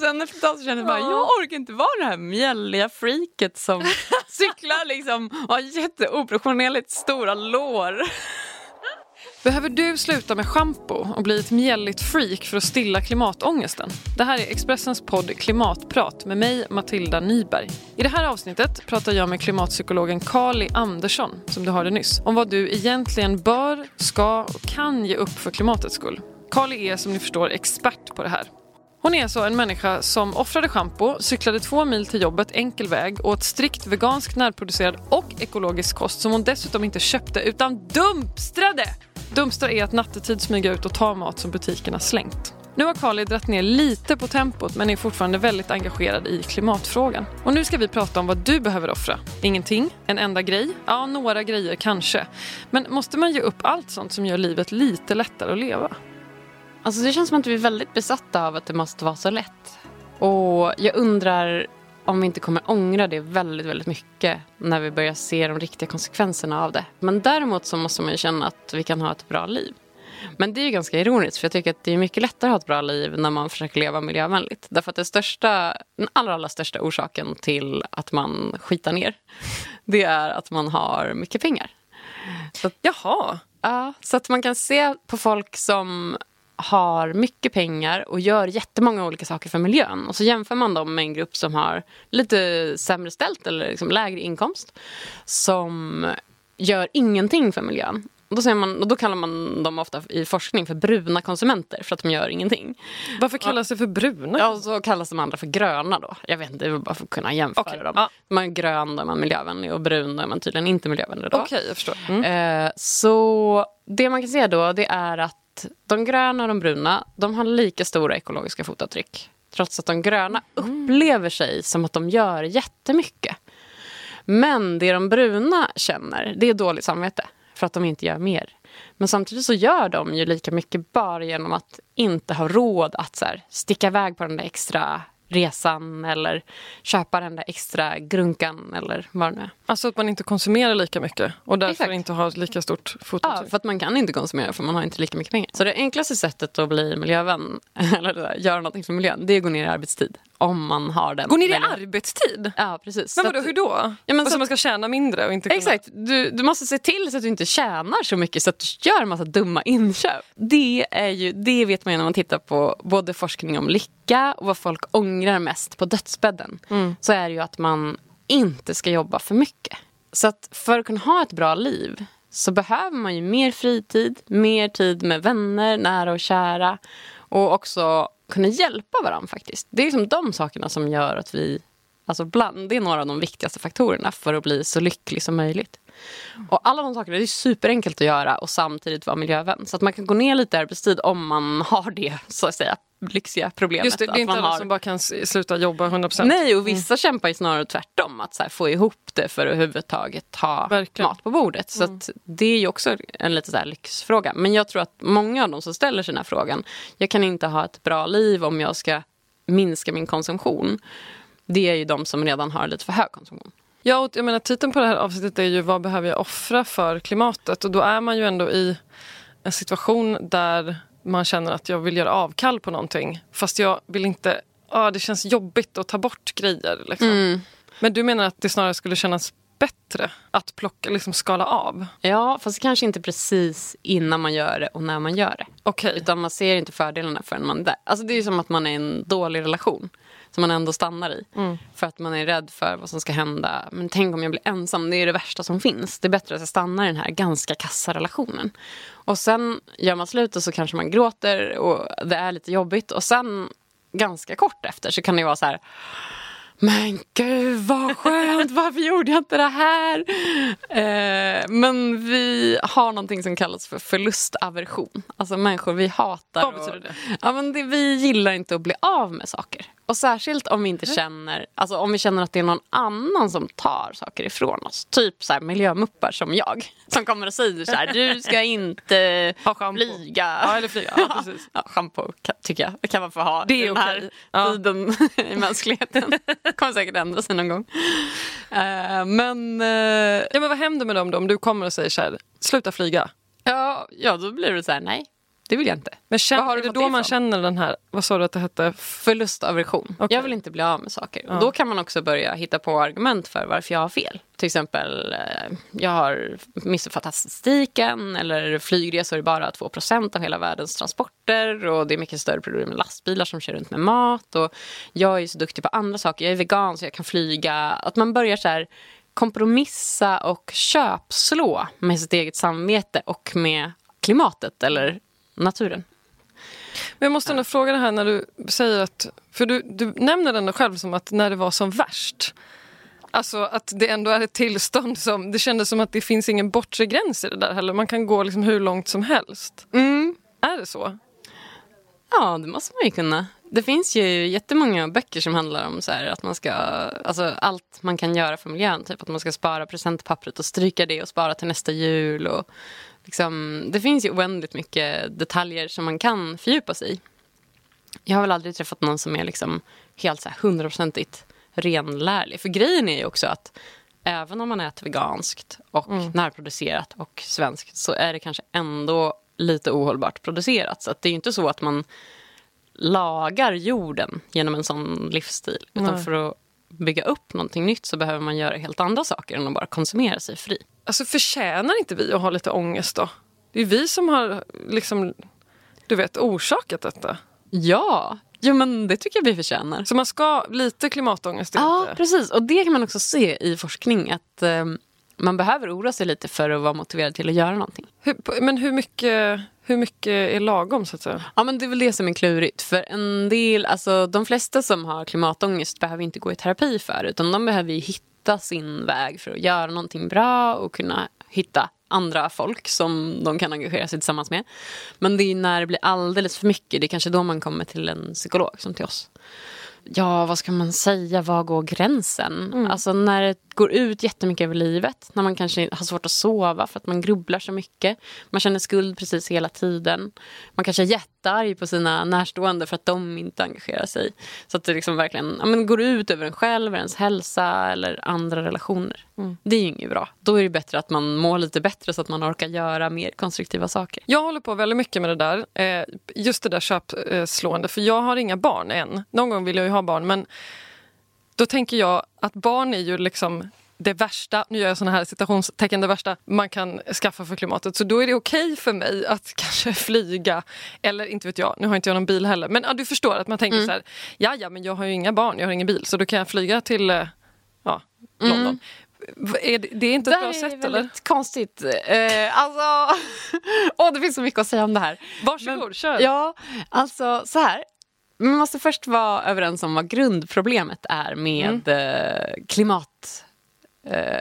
Sen efter ett tag så kände jag bara, jag orkar inte vara det här mjälliga freaket som cyklar liksom och har jätteoproportionerligt stora lår. Behöver du sluta med schampo och bli ett mjälligt freak för att stilla klimatångesten? Det här är Expressens podd Klimatprat med mig, Matilda Nyberg. I det här avsnittet pratar jag med klimatpsykologen Kali Andersson, som du hörde nyss, om vad du egentligen bör, ska och kan ge upp för klimatets skull. Kali är som ni förstår expert på det här. Hon är alltså en människa som offrade schampo, cyklade två mil till jobbet enkel väg, åt strikt vegansk, närproducerad och ekologisk kost som hon dessutom inte köpte utan dumpstrade! Dumpstra är att nattetid smyga ut och ta mat som butikerna slängt. Nu har Kali dratt ner lite på tempot men är fortfarande väldigt engagerad i klimatfrågan. Och nu ska vi prata om vad du behöver offra. Ingenting? En enda grej? Ja, några grejer kanske. Men måste man ge upp allt sånt som gör livet lite lättare att leva? Alltså det känns som att vi är väldigt besatta av att det måste vara så lätt. Och jag undrar om vi inte kommer ångra det väldigt, väldigt mycket när vi börjar se de riktiga konsekvenserna av det. Men däremot så måste man ju känna att vi kan ha ett bra liv. Men det är ju ganska ironiskt för jag tycker att det är mycket lättare att ha ett bra liv när man försöker leva miljövänligt. Därför att det största, den allra, allra största orsaken till att man skitar ner det är att man har mycket pengar. Så att, Jaha. Ja, så att man kan se på folk som har mycket pengar och gör jättemånga olika saker för miljön. Och så jämför man dem med en grupp som har lite sämre ställt eller liksom lägre inkomst. Som gör ingenting för miljön. Och då, säger man, och då kallar man dem ofta i forskning för bruna konsumenter för att de gör ingenting. Varför kallas det för bruna? Ja, och så kallas de andra för gröna då. Jag vet inte, det bara för att kunna jämföra okay. dem. Ja. Man är grön då är man miljövänlig och brun då är man tydligen inte miljövänlig. Okej, okay, jag förstår. Mm. Eh, så det man kan säga då det är att de gröna och de bruna de har lika stora ekologiska fotavtryck. Trots att de gröna mm. upplever sig som att de gör jättemycket. Men det de bruna känner, det är dåligt samvete för att de inte gör mer. Men samtidigt så gör de ju lika mycket bara genom att inte ha råd att så här, sticka iväg på den där extra resan eller köpa den där extra grunkan eller vad det nu är. Alltså att man inte konsumerar lika mycket och därför Exakt. inte har lika stort fotavtryck? Ja, för att man kan inte konsumera för man har inte lika mycket pengar. Så det enklaste sättet att bli miljövän eller där, göra något för miljön det är att gå ner i arbetstid. Om man har den. Gå ner i arbetstid? Ja, precis. Men vadå, hur då? Ja, men alltså så man ska tjäna mindre och inte kunna... Exakt. Du, du måste se till så att du inte tjänar så mycket så att du gör en massa dumma inköp. Det, är ju, det vet man ju när man tittar på både forskning om lycka och vad folk ångrar mest på dödsbädden. Mm. Så är det ju att man inte ska jobba för mycket. Så att för att kunna ha ett bra liv så behöver man ju mer fritid, mer tid med vänner, nära och kära och också kunna hjälpa varandra faktiskt. Det är liksom de sakerna som gör att vi... Alltså bland, det är några av de viktigaste faktorerna för att bli så lycklig som möjligt. Och alla de sakerna det är superenkelt att göra och samtidigt vara miljövän. Så att man kan gå ner lite i arbetstid om man har det så att säga lyxiga problemet. Just det, det är inte alla har... som bara kan sluta jobba 100%. Nej, och vissa mm. kämpar ju snarare tvärtom. Att här, få ihop det för att överhuvudtaget ha Verkligen. mat på bordet. Så mm. det är ju också en lite så här lyxfråga. Men jag tror att många av dem som ställer sig den här frågan. Jag kan inte ha ett bra liv om jag ska minska min konsumtion. Det är ju de som redan har lite för hög konsumtion. Ja, och jag menar, titeln på det här avsnittet är ju vad behöver jag offra för klimatet? Och då är man ju ändå i en situation där man känner att jag vill göra avkall på någonting. Fast jag vill inte, ah, det känns jobbigt att ta bort grejer. Liksom. Mm. Men du menar att det snarare skulle kännas bättre att plocka, liksom skala av? Ja, fast kanske inte precis innan man gör det och när man gör det. Okay. Utan man ser inte fördelarna förrän man är där. Alltså det är som att man är i en dålig relation som man ändå stannar i. Mm. För att man är rädd för vad som ska hända. Men tänk om jag blir ensam, det är det värsta som finns. Det är bättre att jag stannar i den här ganska kassa relationen. Och sen gör man slut och så kanske man gråter och det är lite jobbigt. Och sen ganska kort efter så kan det vara så här men gud vad skönt, varför gjorde jag inte det här? Eh, men vi har någonting som kallas för förlustaversion. Alltså människor vi hatar. Vad betyder det? ja, men det, vi gillar inte att bli av med saker. Och särskilt om vi inte känner, alltså om vi känner att det är någon annan som tar saker ifrån oss. Typ så här miljömuppar som jag. Som kommer och säger så här, du ska inte ha flyga. Ja, eller flyga. Ja, precis. Ja, shampoo tycker jag, kan man få ha. Det är den här okay. ja. tiden i mänskligheten. kommer säkert ändra sig någon gång. Uh, men... Uh, ja, men vad händer med dem då om du kommer och säger så här, sluta flyga? Ja, ja då blir det så här, nej det vill jag inte. Men känner, Var har du det då man känner den här, vad sa du att det hette? Förlustaversion. Okej. Jag vill inte bli av med saker. Ja. Och då kan man också börja hitta på argument för varför jag har fel. Till exempel, eh, jag har missuppfattat statistiken eller flygresor är bara 2% av hela världens transporter och det är mycket större problem med lastbilar som kör runt med mat. Och jag är så duktig på andra saker. Jag är vegan så jag kan flyga. Att man börjar så här kompromissa och köpslå med sitt eget samvete och med klimatet eller naturen. Men jag måste ändå fråga det här när du säger att, för du, du nämner ändå själv som att när det var som värst. Alltså att det ändå är ett tillstånd som, det kändes som att det finns ingen bortre gräns i det där heller. Man kan gå liksom hur långt som helst. Mm. Är det så? Ja, det måste man ju kunna. Det finns ju jättemånga böcker som handlar om så här, att man ska, alltså allt man kan göra för miljön. Typ att man ska spara presentpappret och stryka det och spara till nästa jul. Och liksom, det finns ju oändligt mycket detaljer som man kan fördjupa sig i. Jag har väl aldrig träffat någon som är liksom helt så här hundraprocentigt renlärlig. För grejen är ju också att även om man äter veganskt och närproducerat och svenskt så är det kanske ändå lite ohållbart producerat. Så det är ju inte så att man lagar jorden genom en sån livsstil. Utan Nej. för att bygga upp någonting nytt så behöver man göra helt andra saker än att bara konsumera sig fri. Alltså förtjänar inte vi att ha lite ångest då? Det är vi som har liksom, du vet, orsakat detta. Ja, jo, men det tycker jag vi förtjänar. Så man ska, lite klimatångest Ja, inte... precis. Och det kan man också se i forskning. Att eh, man behöver oroa sig lite för att vara motiverad till att göra någonting. Hur, men hur mycket, hur mycket är lagom så att säga? Ja, men det är väl det som är klurigt. För en del, alltså, de flesta som har klimatångest behöver inte gå i terapi för utan de behöver ju hitta sin väg för att göra någonting bra och kunna hitta andra folk som de kan engagera sig tillsammans med. Men det är när det blir alldeles för mycket, det är kanske då man kommer till en psykolog som till oss. Ja, vad ska man säga? Var går gränsen? Alltså när det går ut jättemycket över livet. När man kanske har svårt att sova för att man grubblar så mycket. Man känner skuld precis hela tiden. Man kanske är jättearg på sina närstående för att de inte engagerar sig. Så att det liksom verkligen ja, men går ut över en själv, ens hälsa eller andra relationer. Det är ju inget bra. Då är det bättre att man mår lite bättre så att man orkar göra mer konstruktiva saker. Jag håller på väldigt mycket med det där. Eh, just det där köpslående. För jag har inga barn än. Någon gång vill jag ju ha barn. Men då tänker jag att barn är ju liksom det värsta, nu gör jag såna här citationstecken, det värsta man kan skaffa för klimatet. Så då är det okej för mig att kanske flyga, eller inte vet jag, nu har inte jag någon bil heller. Men ja, du förstår att man tänker så här, ja ja men jag har ju inga barn, jag har ingen bil, så då kan jag flyga till eh, ja, London. V- Är det, det är inte ett Det bra här är sätt väldigt eller? konstigt. Eh, alltså, åh, det finns så mycket att säga om det här. Varsågod, kör. Ja, alltså så här. Man måste först vara överens om vad grundproblemet är med eh, klimat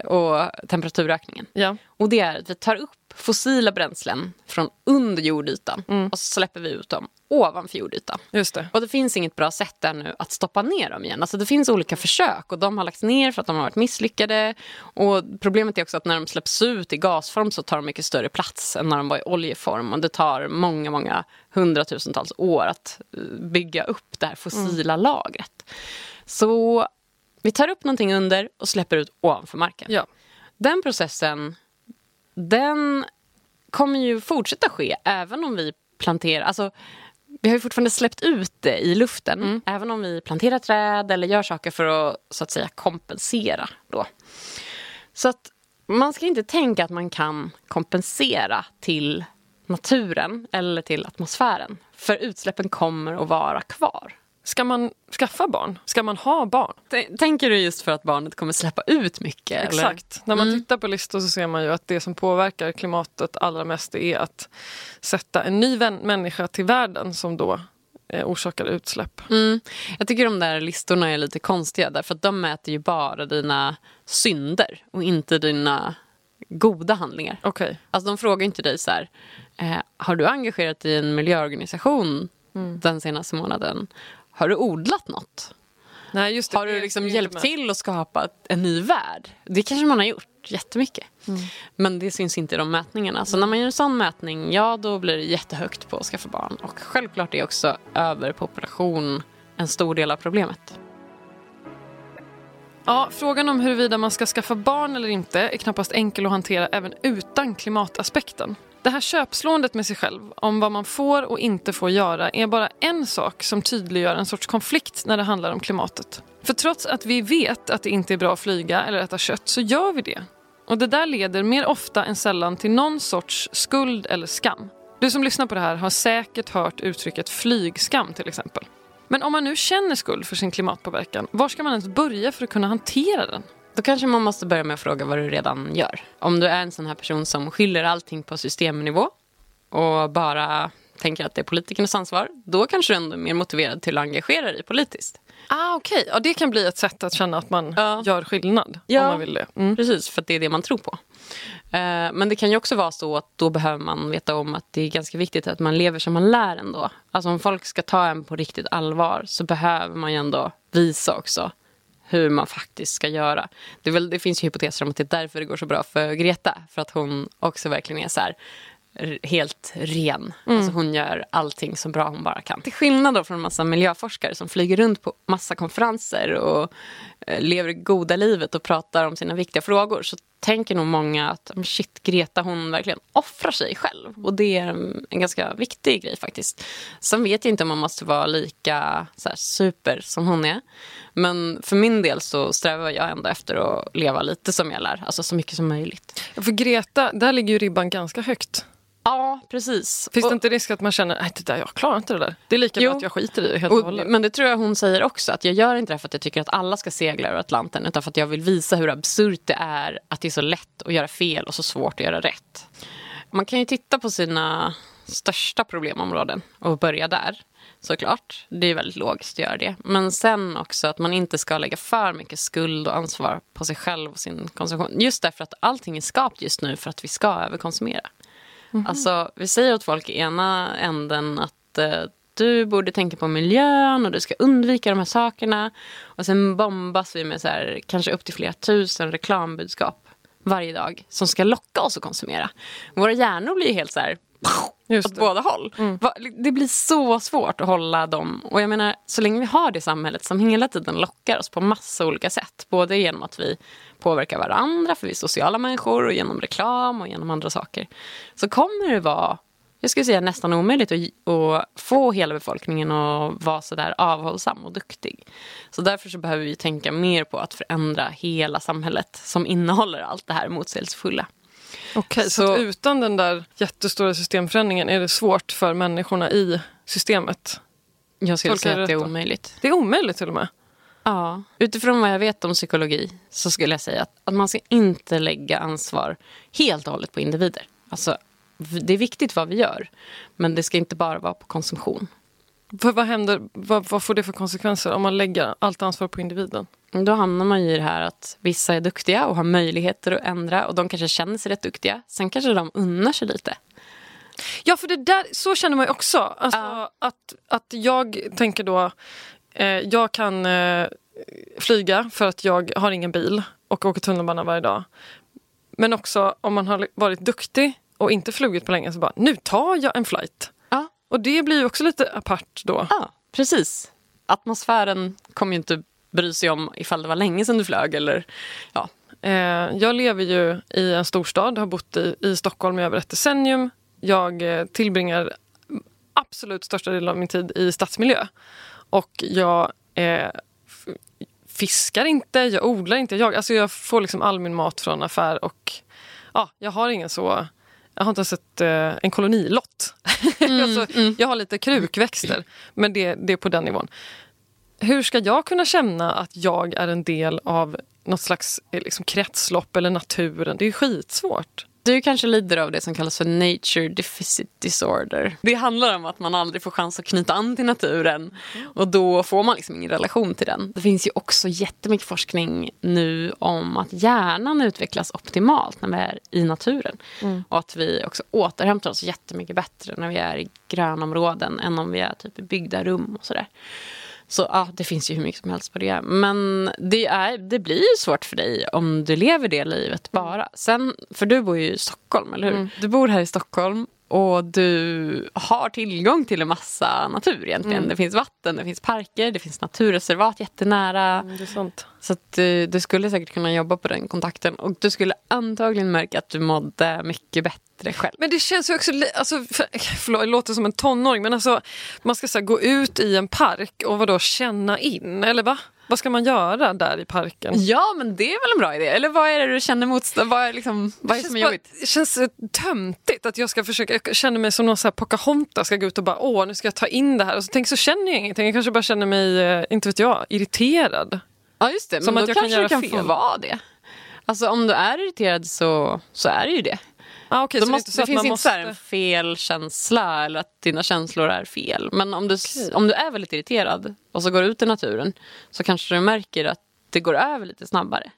och temperaturökningen. Ja. Och det är att vi tar upp fossila bränslen från under jordytan och så släpper vi ut dem ovanför jordytan. Just det. Och det finns inget bra sätt ännu att stoppa ner dem igen. Alltså det finns olika försök och de har lagts ner för att de har varit misslyckade. Och problemet är också att när de släpps ut i gasform så tar de mycket större plats än när de var i oljeform. Och det tar många, många hundratusentals år att eh, bygga upp det här fossila lagret. Så vi tar upp någonting under och släpper ut ovanför marken. Ja. Den processen, den kommer ju fortsätta ske även om vi planterar... Alltså, vi har ju fortfarande släppt ut det i luften, även om vi planterar träd eller gör saker för att så att säga kompensera. Då. Så att man ska inte tänka att man kan kompensera till naturen eller till atmosfären. För utsläppen kommer att vara kvar. Ska man skaffa barn? Ska man ha barn? Tänker du just för att barnet kommer släppa ut mycket? Eller? Exakt. När man tittar på listor så ser man ju att det som påverkar klimatet allra mest är att sätta en ny människa till världen som då eh, orsakar utsläpp. Mm. Jag tycker de där listorna är lite konstiga därför att de mäter ju bara dina synder och inte dina goda handlingar. Okej. Alltså de frågar inte dig så här, eh, har du engagerat dig i en miljöorganisation den senaste månaden? Har du odlat något? Nej, just det. Har du liksom hjälpt med. till att skapa en ny värld? Det kanske man har gjort jättemycket. Men det syns inte i de mätningarna. Så när man gör en sån mätning, ja då blir det jättehögt på att skaffa barn. Och självklart är också överpopulation en stor del av problemet. Ja, frågan om huruvida man ska skaffa barn eller inte är knappast enkel att hantera även utan klimataspekten. Det här köpslåendet med sig själv om vad man får och inte får göra är bara en sak som tydliggör en sorts konflikt när det handlar om klimatet. För trots att vi vet att det inte är bra att flyga eller äta kött så gör vi det. Och det där leder mer ofta än sällan till någon sorts skuld eller skam. Du som lyssnar på det här har säkert hört uttrycket flygskam till exempel. Men om man nu känner skuld för sin klimatpåverkan, var ska man ens börja för att kunna hantera den? Då kanske man måste börja med att fråga vad du redan gör. Om du är en sån här person som skyller allting på systemnivå och bara tänker att det är politikernas ansvar, då kanske du ändå är mer motiverad till att engagera dig politiskt. Ah, Okej, okay. ja, det kan bli ett sätt att känna att man ja. gör skillnad. Ja, om man vill det. Mm. precis, för det är det man tror på. Eh, men det kan ju också vara så att då behöver man veta om att det är ganska viktigt att man lever som man lär ändå. Alltså om folk ska ta en på riktigt allvar så behöver man ju ändå visa också hur man faktiskt ska göra. Det, väl, det finns ju hypoteser om att det är därför det går så bra för Greta. För att hon också verkligen är så här, helt ren. Mm. Alltså hon gör allting så bra hon bara kan. Till skillnad då från en massa miljöforskare som flyger runt på massa konferenser och eh, lever det goda livet och pratar om sina viktiga frågor så tänker nog många att shit, Greta hon verkligen offrar sig själv. Och det är en ganska viktig grej faktiskt. Sen vet jag inte om man måste vara lika så här, super som hon är. Men för min del så strävar jag ändå efter att leva lite som jag lär. Alltså så mycket som möjligt. För Greta, där ligger ju ribban ganska högt. Ja, precis. Finns det inte risk att man känner att jag klarar inte det där? Det är lika jo. bra att jag skiter i det helt och, hållet. Men det tror jag hon säger också. Att jag gör inte det för att jag tycker att alla ska segla över Atlanten. Utan för att jag vill visa hur absurt det är att det är så lätt att göra fel och så svårt att göra rätt. Man kan ju titta på sina största problemområden och börja där. Såklart. Det är väldigt logiskt att göra det. Men sen också att man inte ska lägga för mycket skuld och ansvar på sig själv och sin konsumtion. Just därför att allting är skapat just nu för att vi ska överkonsumera. Mm. Alltså, vi säger åt folk i ena änden att eh, du borde tänka på miljön och du ska undvika de här sakerna. Och sen bombas vi med så här, kanske upp till flera tusen reklambudskap varje dag som ska locka oss att konsumera. Våra hjärnor blir helt så här Just åt det. båda håll. Mm. Det blir så svårt att hålla dem. Och jag menar, så länge vi har det samhället som hela tiden lockar oss på massa olika sätt. Både genom att vi påverkar varandra, för vi är sociala människor, och genom reklam och genom andra saker. Så kommer det vara, jag skulle säga nästan omöjligt att, att få hela befolkningen att vara så där avhållsam och duktig. Så därför så behöver vi tänka mer på att förändra hela samhället som innehåller allt det här motsägelsefulla. Okej, så, så utan den där jättestora systemförändringen är det svårt för människorna i systemet? Jag skulle säga att det är omöjligt. Det är omöjligt till och med? Ja, utifrån vad jag vet om psykologi så skulle jag säga att, att man ska inte lägga ansvar helt och hållet på individer. Alltså, det är viktigt vad vi gör, men det ska inte bara vara på konsumtion. För vad, händer, vad, vad får det för konsekvenser om man lägger allt ansvar på individen? Då hamnar man i det här att vissa är duktiga och har möjligheter att ändra och de kanske känner sig rätt duktiga. Sen kanske de unnar sig lite. Ja, för det där, så känner man ju också. Alltså, uh. att, att jag tänker då, jag kan eh, flyga för att jag har ingen bil och åker tunnelbana varje dag. Men också om man har varit duktig och inte flugit på länge så bara, nu tar jag en flight. Uh. Och det blir ju också lite apart då. Ja, precis. Atmosfären kommer ju inte bry sig om ifall det var länge sedan du flög. Eller, ja. Eh, jag lever ju i en storstad, har bott i, i Stockholm i över ett decennium. Jag eh, tillbringar absolut största delen av min tid i stadsmiljö. Och jag eh, fiskar inte, jag odlar inte. Jag, alltså jag får liksom all min mat från affär och ja, jag har ingen så... Jag har inte ens ett, eh, en kolonilott. Mm, alltså, mm. Jag har lite krukväxter, men det, det är på den nivån hur ska jag kunna känna att jag är en del av något slags eh, liksom, kretslopp eller naturen? Det är skitsvårt. Du kanske lider av det som kallas för nature deficit disorder. Det handlar om att man aldrig får chans att knyta an till naturen och då får man liksom ingen relation till den. Det finns ju också jättemycket forskning nu om att hjärnan utvecklas optimalt när vi är i naturen. Mm. Och att vi också återhämtar oss jättemycket bättre när vi är i grönområden än om vi är typ i byggda rum och sådär. Så ja, det finns ju hur mycket som helst på det. Men det, är, det blir ju svårt för dig om du lever det livet bara. Sen, för du bor ju i Stockholm, eller hur? Mm. Du bor här i Stockholm och du har tillgång till en massa natur egentligen. Mm. Det finns vatten, det finns parker, det finns naturreservat jättenära. Mm, det är sant. Så att du, du skulle säkert kunna jobba på den kontakten och du skulle antagligen märka att du mådde mycket bättre själv. Men det känns ju också, alltså, för, förlåt, jag låter som en tonåring men alltså man ska så här, gå ut i en park och vadå känna in eller va? Vad ska man göra där i parken? Ja, men det är väl en bra idé. Eller vad är det du känner motstånd? Vad är, liksom, vad är det som är jobbigt? Det känns eh, töntigt att jag ska försöka, jag känner mig som någon så här Pocahontas, ska gå ut och bara åh nu ska jag ta in det här och så tänk så känner jag ingenting, jag kanske bara känner mig, eh, inte vet jag, irriterad. Ja, just det. Som men att då jag kan kanske göra du kan fel. få vara det. Alltså om du är irriterad så, så är det ju det. Ah, okay, Då så måste, det, det, så att finns inte måste... så en fel känsla eller att dina känslor är fel. Men om du, om du är väldigt irriterad och så går du ut i naturen så kanske du märker att det går över lite snabbare.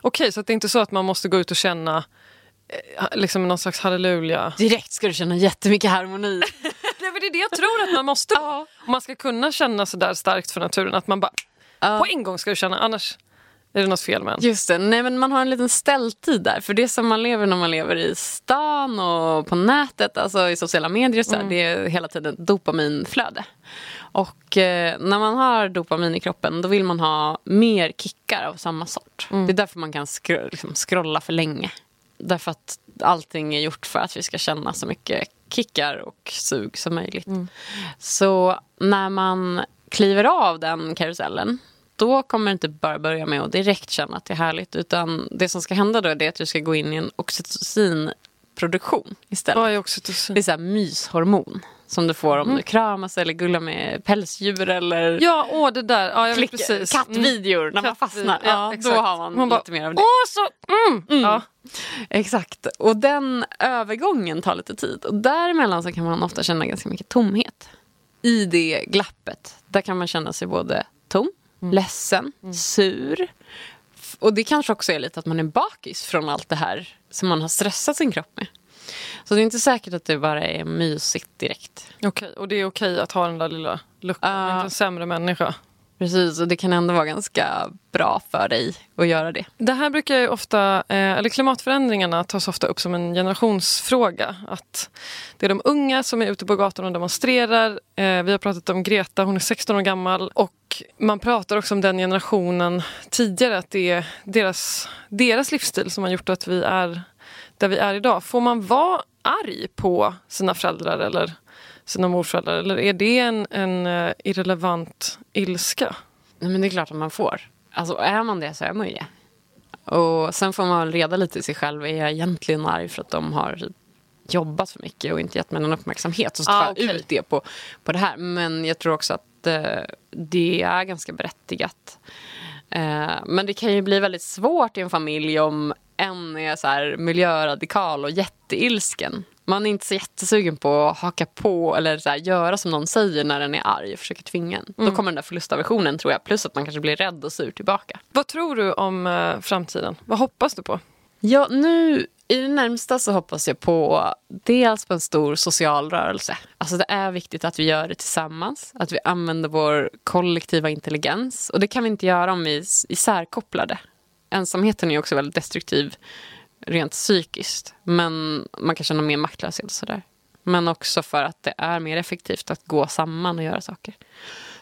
Okej, så att det är inte så att man måste gå ut och känna eh, liksom någon slags halleluja. Direkt ska du känna jättemycket harmoni. Det är det jag tror att man måste vara. Om man ska kunna känna så där starkt för naturen, att man bara Ja. på en gång ska du känna, annars är det något fel med en. Just det, nej men man har en liten ställtid där. För det som man lever när man lever i stan och på nätet, alltså i sociala medier, så här, det är hela tiden dopaminflöde. Och eh, när man har dopamin i kroppen då vill man ha mer kickar av samma sort. Det är därför man kan skro- liksom scrolla för länge. Därför att allting är gjort för att vi ska känna så mycket kickar och sug som möjligt. Så när man kliver av den karusellen då kommer det inte bara börja med att direkt känna att det är härligt. Utan det som ska hända då är att du ska gå in i en oxytocinproduktion istället. Vad är oxytocin? Det är så här myshormon som du får om du kramas eller gullar med pälsdjur eller Ja, åh det där. Ja, jag precis. kattvideor när man Kattvid- fastnar. ja, Ja, då har man, Man bara, lite mer av det. Åh, så... Mm. Ja. Exakt. Och den övergången tar lite tid. Och däremellan så kan man ofta känna ganska mycket tomhet. I det glappet, där kan man känna sig både tom, ledsen, sur. Och det kanske också är lite att man är bakis från allt det här som man har stressat sin kropp med. Så det är inte säkert att det bara är mysigt direkt. Okej, och det är okej att ha den där lilla luckan, Ja. inte en sämre människa. Precis, och det kan ändå vara ganska bra för dig att göra det. Det här brukar ju ofta, eh, eller klimatförändringarna tas ofta upp som en generationsfråga. Att det är de unga som är ute på gatorna och demonstrerar. Eh, vi har pratat om Greta, hon är 16 år gammal. Och man pratar också om den generationen tidigare, att det är deras, deras livsstil som har gjort att vi är där vi är idag. Får man vara arg på sina föräldrar eller sina morföräldrar? Eller är det en, en eh, irrelevant ilska? Nej, men det är klart att man får. Alltså är man det så är man ju det. Och sen får man reda lite i sig själv. Är jag egentligen arg för att de har jobbat för mycket och inte gett mig någon uppmärksamhet? Så tar Ah, jag okej. ut det på, på det här. Men jag tror också att eh, det är ganska berättigat. Eh, men det kan ju bli väldigt svårt i en familj om en är så här miljöradikal och jätteilsken. Man är inte så jättesugen på att haka på eller så här, göra som någon säger när den är arg och försöker tvinga en. Då kommer den där förlustaversionen tror jag. Plus att man kanske blir rädd och sur tillbaka. Vad tror du om eh, framtiden? Vad hoppas du på? Ja, nu i det närmsta så hoppas jag på dels på en stor social rörelse. Alltså det är viktigt att vi gör det tillsammans, att vi använder vår kollektiva intelligens. Och det kan vi inte göra om vi är isärkopplade. Ensamheten är också väldigt destruktiv rent psykiskt. Men man kan känna mer maktlöshet och sådär. Men också för att det är mer effektivt att gå samman och göra saker.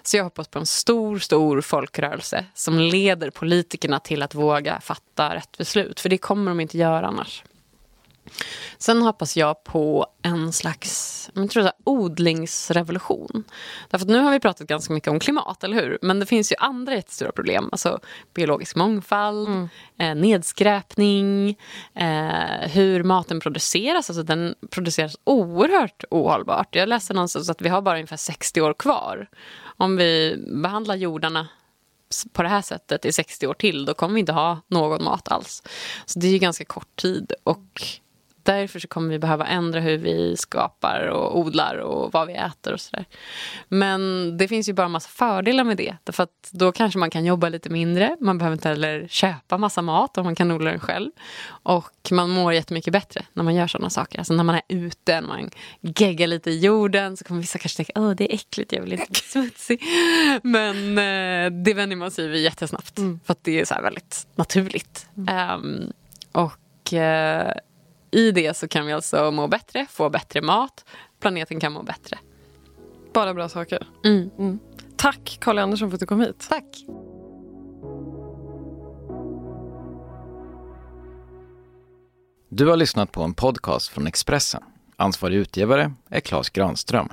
Så jag hoppas på en stor, stor folkrörelse som leder politikerna till att våga fatta rätt beslut. För det kommer de inte göra annars. Sen hoppas jag på en slags jag tror så här, odlingsrevolution. Därför nu har vi pratat ganska mycket om klimat, eller hur? Men det finns ju andra jättestora problem. Alltså biologisk mångfald, eh, nedskräpning, eh, hur maten produceras. Alltså den produceras oerhört ohållbart. Jag läste någonstans att vi har bara ungefär 60 år kvar. Om vi behandlar jordarna på det här sättet i 60 år till, då kommer vi inte ha någon mat alls. Så det är ju ganska kort tid och därför så kommer vi behöva ändra hur vi skapar och odlar och vad vi äter och sådär. Men det finns ju bara massa fördelar med det. Därför att då kanske man kan jobba lite mindre. Man behöver inte heller köpa massa mat om man kan odla den själv. Och man mår jättemycket bättre när man gör sådana saker. Alltså när man är ute, man geggar lite i jorden så kommer vissa kanske tänka att det är äckligt, jag vill inte bli smutsig. Men eh, det vänjer man sig vid jättesnabbt. För att det är så här väldigt naturligt. Ehm, och eh, i det så kan vi alltså må bättre, få bättre mat. Planeten kan må bättre. Bara bra saker. Mm. Tack Carl Andersson för att du kom hit. Tack. Du har lyssnat på en podcast från Expressen. Ansvarig utgivare är Klas Granström.